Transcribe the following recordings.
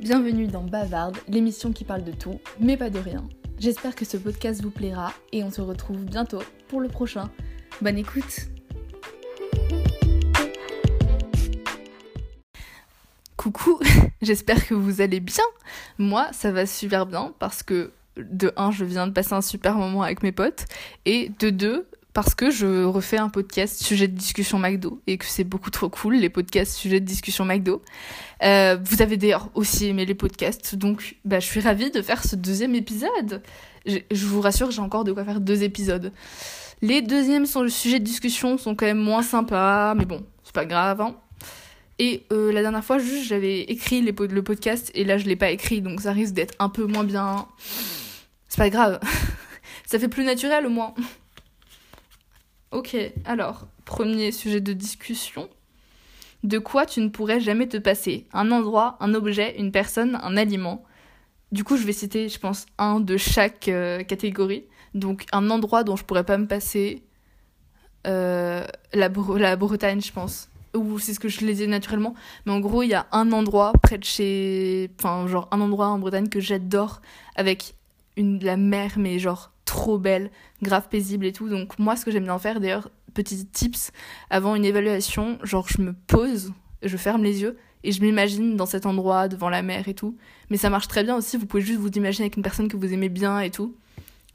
Bienvenue dans Bavarde, l'émission qui parle de tout, mais pas de rien. J'espère que ce podcast vous plaira et on se retrouve bientôt pour le prochain. Bonne écoute Coucou, j'espère que vous allez bien. Moi, ça va super bien parce que de 1, je viens de passer un super moment avec mes potes et de 2, parce que je refais un podcast sujet de discussion McDo et que c'est beaucoup trop cool les podcasts sujet de discussion McDo. Euh, vous avez d'ailleurs aussi aimé les podcasts, donc bah, je suis ravie de faire ce deuxième épisode. Je, vous rassure, j'ai encore de quoi faire deux épisodes. Les deuxièmes sont le sujet de discussion sont quand même moins sympas, mais bon, c'est pas grave. Hein. Et euh, la dernière fois, juste j'avais écrit les, le podcast et là je l'ai pas écrit, donc ça risque d'être un peu moins bien. C'est pas grave. ça fait plus naturel au moins. Ok, alors, premier sujet de discussion. De quoi tu ne pourrais jamais te passer? Un endroit, un objet, une personne, un aliment. Du coup, je vais citer, je pense, un de chaque euh, catégorie. Donc, un endroit dont je pourrais pas me passer. Euh, la, Bretagne, je pense. Ou c'est ce que je les ai naturellement. Mais en gros, il y a un endroit près de chez. Enfin, genre, un endroit en Bretagne que j'adore avec la mer, mais genre trop belle, grave paisible et tout. Donc moi, ce que j'aime bien faire, d'ailleurs, petit tips, avant une évaluation, genre je me pose, je ferme les yeux et je m'imagine dans cet endroit, devant la mer et tout. Mais ça marche très bien aussi, vous pouvez juste vous imaginer avec une personne que vous aimez bien et tout.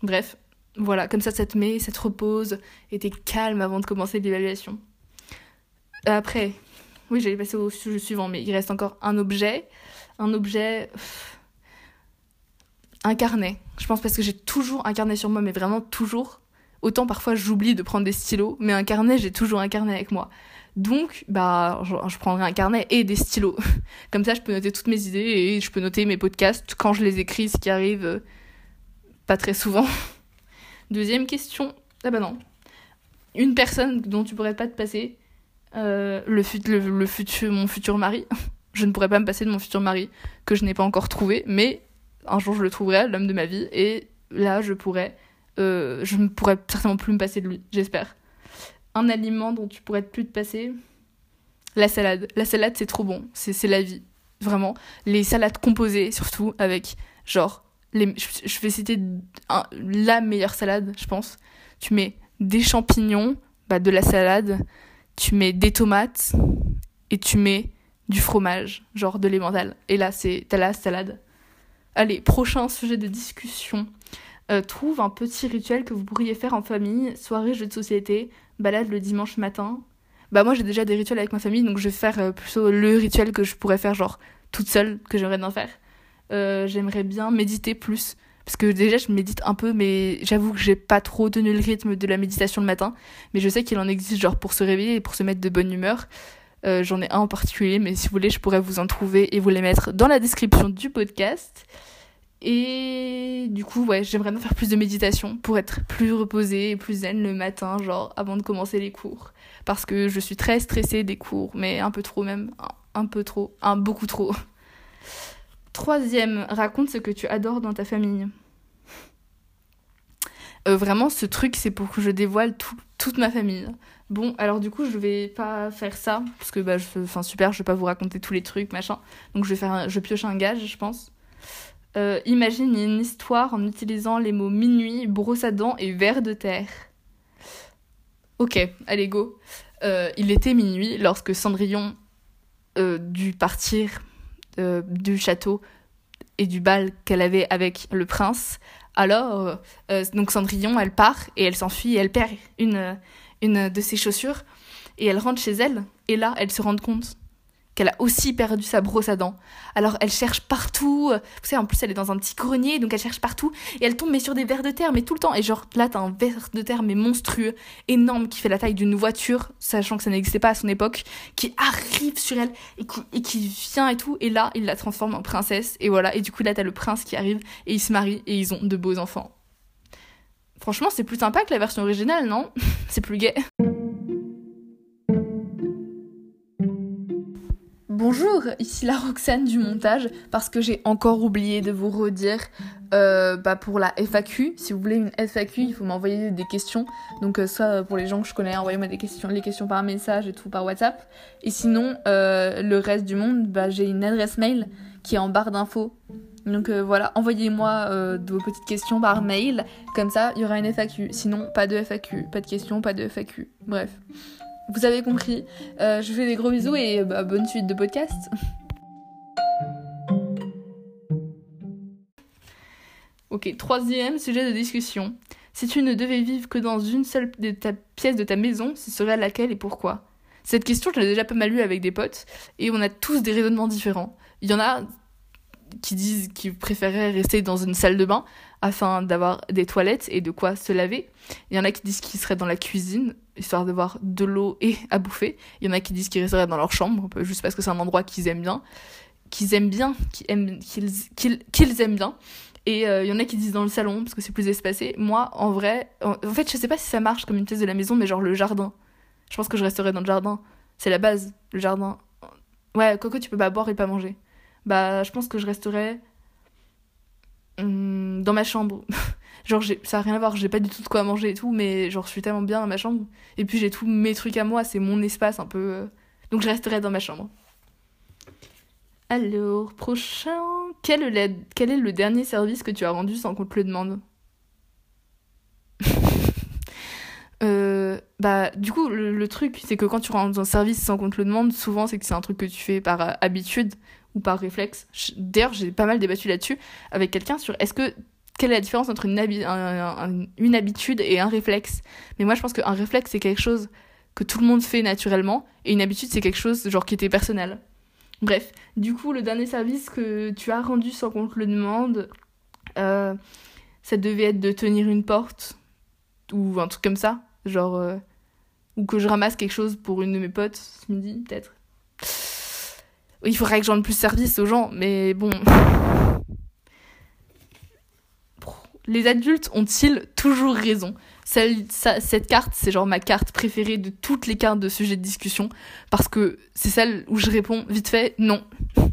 Bref, voilà, comme ça, ça te met, ça te repose et t'es calme avant de commencer l'évaluation. Après, oui, j'allais passer au sujet suivant, mais il reste encore un objet. Un objet carnet. Je pense parce que j'ai toujours un carnet sur moi, mais vraiment toujours. Autant parfois j'oublie de prendre des stylos, mais un carnet, j'ai toujours un carnet avec moi. Donc, bah, je, prendrai un carnet et des stylos. Comme ça, je peux noter toutes mes idées et je peux noter mes podcasts quand je les écris, ce qui arrive euh, pas très souvent. Deuxième question. Ah bah non. Une personne dont tu pourrais pas te passer. Euh, le, le futur, mon futur mari. Je ne pourrais pas me passer de mon futur mari que je n'ai pas encore trouvé, mais un jour je le trouverai, l'homme de ma vie, et là je pourrais, euh, je ne pourrais certainement plus me passer de lui, j'espère. Un aliment dont tu pourrais plus te passer, la salade. La salade c'est trop bon, c'est la vie, vraiment. Les salades composées surtout avec genre, les, je, vais citer la meilleure salade, je pense. Tu mets des champignons, bah, de la salade, tu mets des tomates et tu mets du fromage, genre de l'emmental. Et là, c'est t'as la salade. Allez, prochain sujet de discussion. Euh, trouve un petit rituel que vous pourriez faire en famille, soirée, jeu de société, balade le dimanche matin. Bah moi j'ai déjà des rituels avec ma famille, donc je vais faire euh, plutôt le rituel que je pourrais faire genre toute seule, que j'aimerais bien faire. Euh, j'aimerais bien méditer plus, parce que déjà je médite un peu, mais j'avoue que j'ai pas trop tenu le rythme de la méditation le matin, mais je sais qu'il en existe genre pour se réveiller et pour se mettre de bonne humeur. Euh, j'en ai un en particulier, mais si vous voulez, je pourrais vous en trouver et vous les mettre dans la description du podcast. Et du coup, ouais, j'aimerais bien faire plus de méditation pour être plus reposée et plus zen le matin, genre avant de commencer les cours. Parce que je suis très stressée des cours, mais un peu trop même. Un, peu trop. Un beaucoup trop. Troisième, raconte ce que tu adores dans ta famille. Euh, vraiment, ce truc, c'est pour que je dévoile toute ma famille. Bon, alors du coup, je vais pas faire ça, parce que, bah, enfin, super, je vais pas vous raconter tous les trucs, machin. Donc, je vais faire, un, je pioche un gage, je pense. Euh, imagine une histoire en utilisant les mots minuit, brosse à dents et verre de terre. Ok, allez, go. Euh, il était minuit lorsque Cendrillon euh, dut partir du château et du bal qu'elle avait avec le prince. Alors, donc Cendrillon, elle part et elle s'enfuit elle perd une une de ses chaussures et elle rentre chez elle. Et là elle se rend compte qu'elle a aussi perdu sa brosse à dents. Alors elle cherche partout, vous savez en plus elle est dans un petit grenier donc elle cherche partout et elle tombe mais sur des vers de terre mais tout le temps et genre là t'as un ver de terre mais monstrueux, énorme qui fait la taille d'une voiture, sachant que ça n'existait pas à son époque, qui arrive sur elle et qui, et qui vient et tout et là il la transforme en princesse et voilà et du coup là t'as le prince qui arrive et ils se marient et ils ont de beaux enfants. Franchement, c'est plus sympa que la version originale, non? C'est plus gay. Bonjour, ici la Roxane du montage, parce que j'ai encore oublié de vous redire euh, bah pour la FAQ. Si vous voulez une FAQ, il faut m'envoyer des questions. Donc euh, soit pour les gens que je connais, envoyez-moi des questions, les questions par message et tout par WhatsApp. Et sinon, euh, le reste du monde, bah, j'ai une adresse mail qui est en barre d'infos. Donc voilà, envoyez-moi vos petites questions par mail, comme ça il y aura une FAQ. Sinon, pas de FAQ, pas de questions, pas de FAQ. Bref. Vous avez compris. Euh, je vous fais des gros bisous et bah, bonne suite de podcast. ok, troisième sujet de discussion. Si tu ne devais vivre que dans une seule pièce de ta maison, ce serait laquelle et pourquoi? Cette question, je l'ai déjà pas mal eue avec des potes et on a tous des raisonnements différents. Il y en a qui disent qu'ils préféraient rester dans une salle de bain afin d'avoir des toilettes et de quoi se laver. Il y en a qui disent qu'ils seraient dans la cuisine histoire d'avoir de l'eau et à bouffer. Il y en a qui disent qu'ils resteraient dans leur chambre juste parce que c'est un endroit qu'ils aiment bien, qu'ils aiment bien, qu'ils aiment, qu'ils, qu'ils, aiment bien. Et euh, il y en a qui disent dans le salon parce que c'est plus espacé. Moi, en vrai, en, fait, je sais pas si ça marche comme une pièce de la maison, mais genre le jardin. Je pense que je resterai dans le jardin. C'est la base, le jardin. Ouais, Coco, tu peux pas boire et pas manger. Bah, je pense que je resterai hum, dans ma chambre. genre, ça a rien à voir, j'ai pas du tout de quoi manger et tout, mais genre, je suis tellement bien dans ma chambre. Et puis, j'ai tous mes trucs à moi, c'est mon espace un peu. Euh, donc, je resterai dans ma chambre. Alors, prochain. Quel est. Quel est le dernier service que tu as rendu sans qu'on te le demande? Euh, bah, du coup, le, truc, c'est que quand tu rends un service sans qu'on te le demande, souvent, c'est que c'est un truc que tu fais par euh, habitude ou par réflexe. D'ailleurs, j'ai pas mal débattu là-dessus avec quelqu'un sur est-ce que quelle est la différence entre une, habi un, un, une habitude et un réflexe? Mais moi, je pense qu'un réflexe, c'est quelque chose que tout le monde fait naturellement, et une habitude, c'est quelque chose genre qui était personnel. Bref, du coup, le dernier service que tu as rendu sans qu'on te le demande, euh, ça devait être de tenir une porte, ou un truc comme ça, genre... Euh, ou que je ramasse quelque chose pour une de mes potes ce midi, peut-être. Il faudrait que je rende plus service aux gens, mais bon. Les adultes ont-ils toujours raison? Cette carte, c'est genre ma carte préférée de toutes les cartes de sujet de discussion, parce que c'est celle où je réponds vite fait non.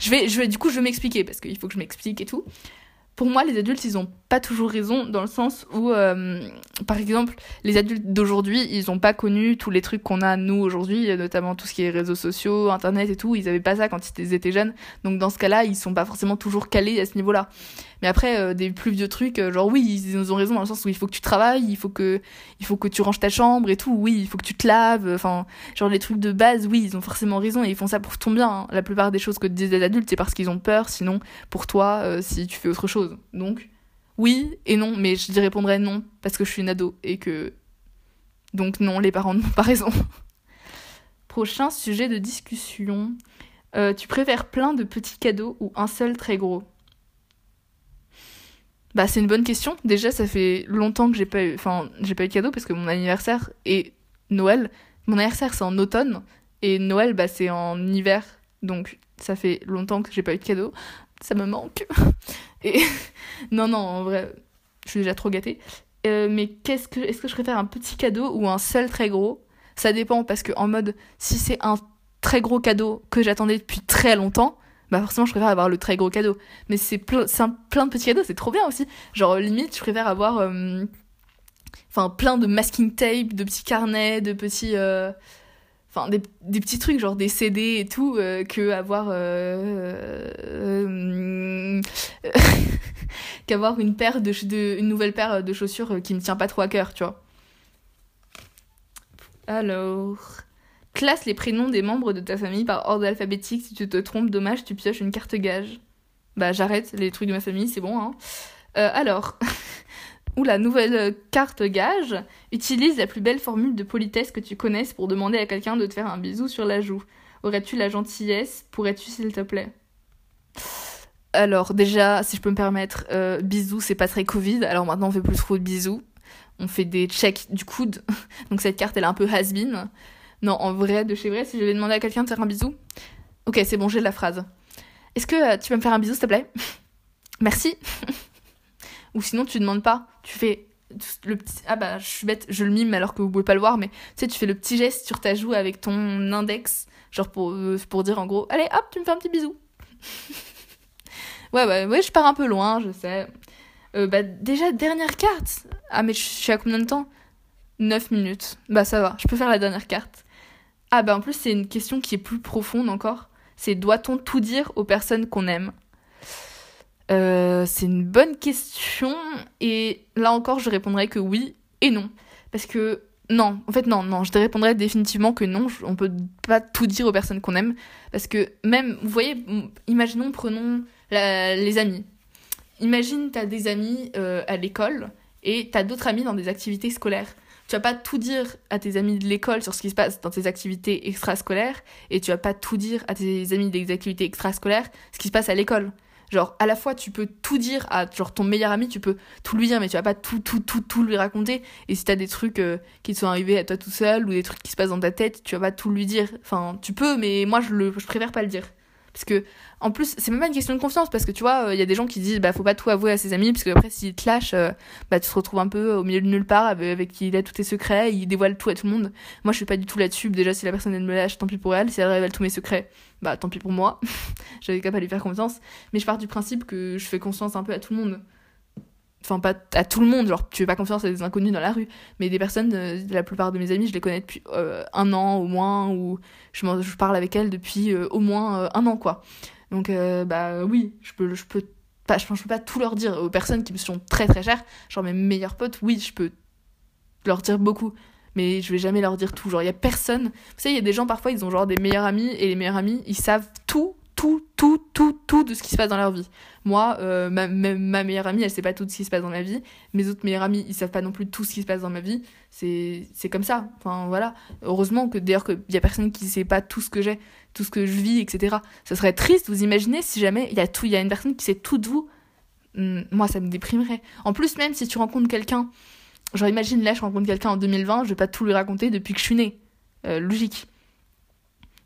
Je vais, du coup, je vais m'expliquer, parce qu'il faut que je m'explique et tout pour moi, les adultes, ils ont pas toujours raison dans le sens où, euh, par exemple, les adultes d'aujourd'hui, ils ont pas connu tous les trucs qu'on a nous aujourd'hui, notamment tout ce qui est réseaux sociaux, internet et tout. Ils avaient pas ça quand ils étaient jeunes. Donc dans ce cas-là, ils sont pas forcément toujours calés à ce niveau-là. Mais après, euh, des plus vieux trucs, euh, genre oui, ils ont raison dans le sens où il faut que tu travailles, il faut que, il faut que tu ranges ta chambre et tout. Oui, il faut que tu te laves. Enfin, genre les trucs de base, oui, ils ont forcément raison et ils font ça pour ton bien. Hein. La plupart des choses que disent les adultes, c'est parce qu'ils ont peur. Sinon, pour toi, euh, si tu fais autre chose. Donc, oui et non, mais je répondrais non parce que je suis une ado et que donc non, les parents n'ont pas raison. Prochain sujet de discussion. Euh, tu préfères plein de petits cadeaux ou un seul très gros? Bah, c'est une bonne question. Déjà, ça fait longtemps que j'ai pas eu, enfin, j'ai pas eu de cadeau parce que mon anniversaire et Noël, mon anniversaire c'est en automne et Noël, bah, c'est en hiver. Donc, ça fait longtemps que j'ai pas eu de cadeau. Ça me manque. Et non, non, en vrai, je suis déjà trop gâtée. Euh, mais qu'est-ce que, est-ce que je préfère un petit cadeau ou un seul très gros? Ça dépend parce que en mode, si c'est un très gros cadeau que j'attendais depuis très longtemps, bah forcément je préfère avoir le très gros cadeau. Mais c'est plein, plein de petits cadeaux, c'est trop bien aussi. Genre limite je préfère avoir euh, plein de masking tape, de petits carnets, de petits euh, des, petits trucs genre des CD et tout euh, que avoir qu'avoir une une nouvelle paire de chaussures qui me tient pas trop à cœur, tu vois. Alors Classe les prénoms des membres de ta famille par ordre alphabétique. Si tu te trompes, dommage, tu pioches une carte gage. Bah j'arrête les trucs de ma famille, c'est bon. Hein. Euh, alors, ou la nouvelle carte gage, utilise la plus belle formule de politesse que tu connaisses pour demander à quelqu'un de te faire un bisou sur la joue. Aurais-tu la gentillesse? Pourrais-tu s'il te plaît? Alors déjà, si je peux me permettre, euh, bisous, c'est pas très Covid. Alors maintenant, on fait plus trop de bisous. On fait des checks du coude. Donc cette carte, elle est un peu has-been. Non, en vrai, de chez vrai, si je vais demander à quelqu'un de faire un bisou. Ok, c'est bon, j'ai la phrase. Est-ce que euh, tu peux me faire un bisou, s'il te plaît? Merci. Ou sinon, tu demandes pas. Tu fais le petit ah bah je suis bête je le mime alors que vous pouvez pas le voir mais tu sais tu fais le petit geste sur ta joue avec ton index genre pour euh, pour dire en gros allez hop tu me fais un petit bisou ouais ouais ouais je pars un peu loin je sais euh, bah déjà dernière carte ah mais je suis à combien de temps? 9 minutes bah ça va je peux faire la dernière carte ah bah en plus c'est une question qui est plus profonde encore. C'est doit-on tout dire aux personnes qu'on aime? Euh, c'est une bonne question. Et là encore je répondrai que oui et non. Parce que non. En fait non non. Je te répondrai définitivement que non. On peut pas tout dire aux personnes qu'on aime. Parce que même vous voyez imaginons prenons les amis. Imagine t'as des amis euh, à l'école et t'as d'autres amis dans des activités scolaires tu vas pas tout dire à tes amis de l'école sur ce qui se passe dans tes activités extrascolaires et tu vas pas tout dire à tes amis des activités extrascolaires ce qui se passe à l'école Genre, à la fois, tu peux tout dire à genre, ton meilleur ami, tu peux tout lui dire, mais tu vas pas tout, tout, tout, tout lui raconter. Et si t'as des trucs euh, qui te sont arrivés à toi tout seul ou des trucs qui se passent dans ta tête, tu vas pas tout lui dire. Enfin, tu peux, mais moi, je, le, je préfère pas le dire. Parce que, en plus, c'est même pas une question de confiance, parce que tu vois, il euh, y a des gens qui disent, bah, faut pas tout avouer à ses amis, parce que après, s'il te lâche, euh, bah, tu te retrouves un peu au milieu de nulle part avec, qui il a tous tes secrets, il dévoile tout à tout le monde. Moi, je suis pas du tout là-dessus. Déjà, si la personne, elle me lâche, tant pis pour elle. Si elle révèle tous mes secrets, bah, tant pis pour moi. J'avais qu'à pas lui faire confiance. Mais je pars du principe que je fais confiance un peu à tout le monde enfin pas à tout le monde genre tu fais pas confiance à des inconnus dans la rue mais des personnes euh, la plupart de mes amis je les connais depuis un an au moins ou je, je parle avec elles depuis au moins un an quoi donc, euh, bah oui, je peux, je peux pas, je, je peux pas tout leur dire aux personnes qui me sont très très chères. Genre mes meilleurs potes, oui, je peux leur dire beaucoup. Mais je vais jamais leur dire tout. Genre, il y a personne. Vous savez, il y a des gens parfois, ils ont genre des meilleurs amis et les meilleurs amis, ils savent tout tout, tout, tout, tout de ce qui se passe dans leur vie. Moi, euh, ma, meilleure amie, elle sait pas tout ce qui se passe dans ma vie. Mes autres meilleurs amis, ils savent pas non plus tout ce qui se passe dans ma vie. C'est, c'est comme ça. Enfin, voilà. Heureusement que d'ailleurs, qu'il y a personne qui sait pas tout ce que j'ai, tout ce que je vis, etc. Ça serait triste, vous imaginez, si jamais il y a tout, il y a une personne qui sait tout de vous. Hmm, moi, ça me déprimerait. En plus, même si tu rencontres quelqu'un, genre imagine là, je rencontre quelqu'un en 2020, je vais pas tout lui raconter depuis que je suis née. Euh, logique.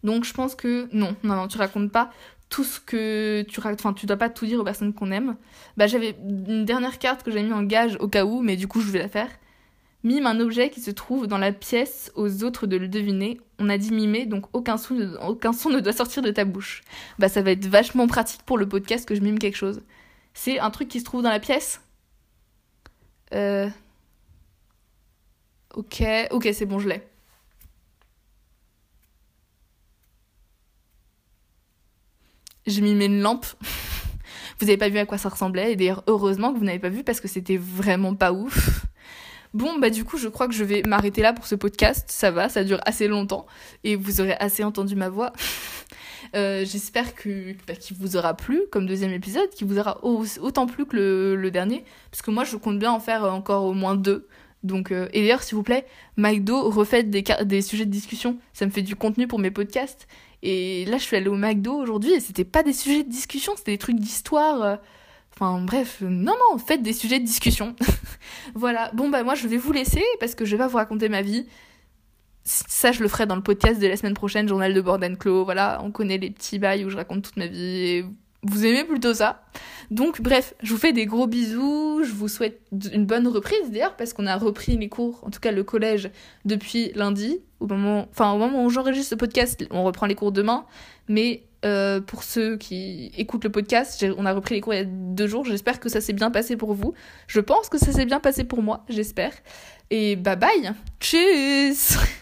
Donc je pense que non, non, non, tu racontes pas tout ce que tu racontes, enfin tu dois pas tout dire aux personnes qu'on aime. Bah j'avais une dernière carte que j'ai mis en gage au cas où, mais du coup je vais la faire. Mime un objet qui se trouve dans la pièce aux autres de le deviner. On a dit mimer, donc aucun son, aucun son ne doit sortir de ta bouche. Bah ça va être vachement pratique pour le podcast que je mime quelque chose. C'est un truc qui se trouve dans la pièce? Euh... Ok, ok c'est bon je l'ai. J'ai mis une lampe. vous n'avez pas vu à quoi ça ressemblait. Et d'ailleurs, heureusement que vous n'avez pas vu parce que c'était vraiment pas ouf. Bon, bah du coup, je crois que je vais m'arrêter là pour ce podcast. Ça va, ça dure assez longtemps. Et vous aurez assez entendu ma voix. Euh, j'espère que bah, qu'il vous aura plu comme deuxième épisode, qu'il vous aura autant plu que le, le, dernier. Parce que moi, je compte bien en faire encore au moins deux. Donc, euh, et d'ailleurs, s'il vous plaît, McDo, refaites des, des sujets de discussion. Ça me fait du contenu pour mes podcasts. Et là, je suis allée au McDo aujourd'hui et c'était pas des sujets de discussion, c'était des trucs d'histoire. Euh. Enfin bref, non, non, faites des sujets de discussion. voilà, bon bah moi je vais vous laisser parce que je vais pas vous raconter ma vie. Ça, je le ferai dans le podcast de la semaine prochaine, journal de Borden Clos. Voilà, on connaît les petits bails où je raconte toute ma vie et vous aimez plutôt ça. Donc bref, je vous fais des gros bisous, je vous souhaite une bonne reprise d'ailleurs parce qu'on a repris les cours, en tout cas le collège depuis lundi. Au moment, où j'enregistre ce podcast, on reprend les cours demain, mais euh, pour ceux qui écoutent le podcast, on a repris les cours il y a deux jours. J'espère que ça s'est bien passé pour vous. Je pense que ça s'est bien passé pour moi, j'espère. Et bye bye, tchuss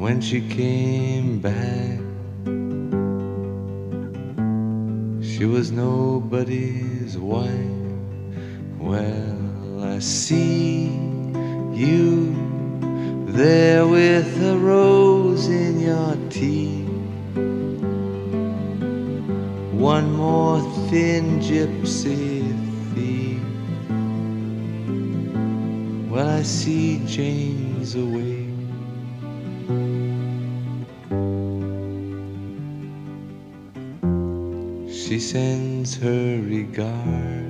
When she came back, she was nobody's wife. Well, I see you there with a rose in your teeth. One more thin gypsy thief. Well, I see Jane's away. She sends her regard.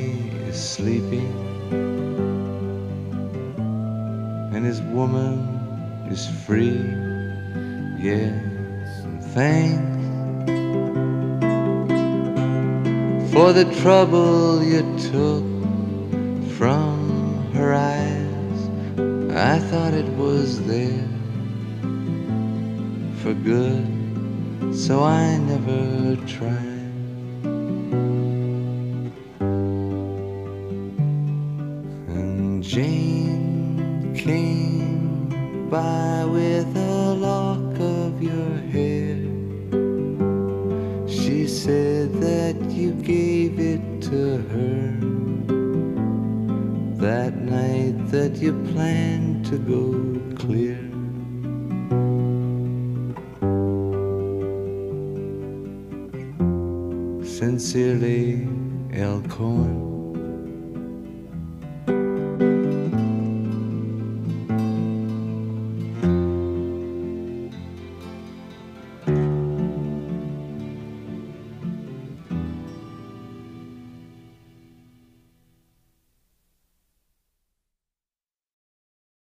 sleeping. and his woman is free. Yes, and thanks for the trouble you took from her eyes. I thought it was there for good, so I never tried. Her that night that you planned to go clear. Sincerely. Cohen.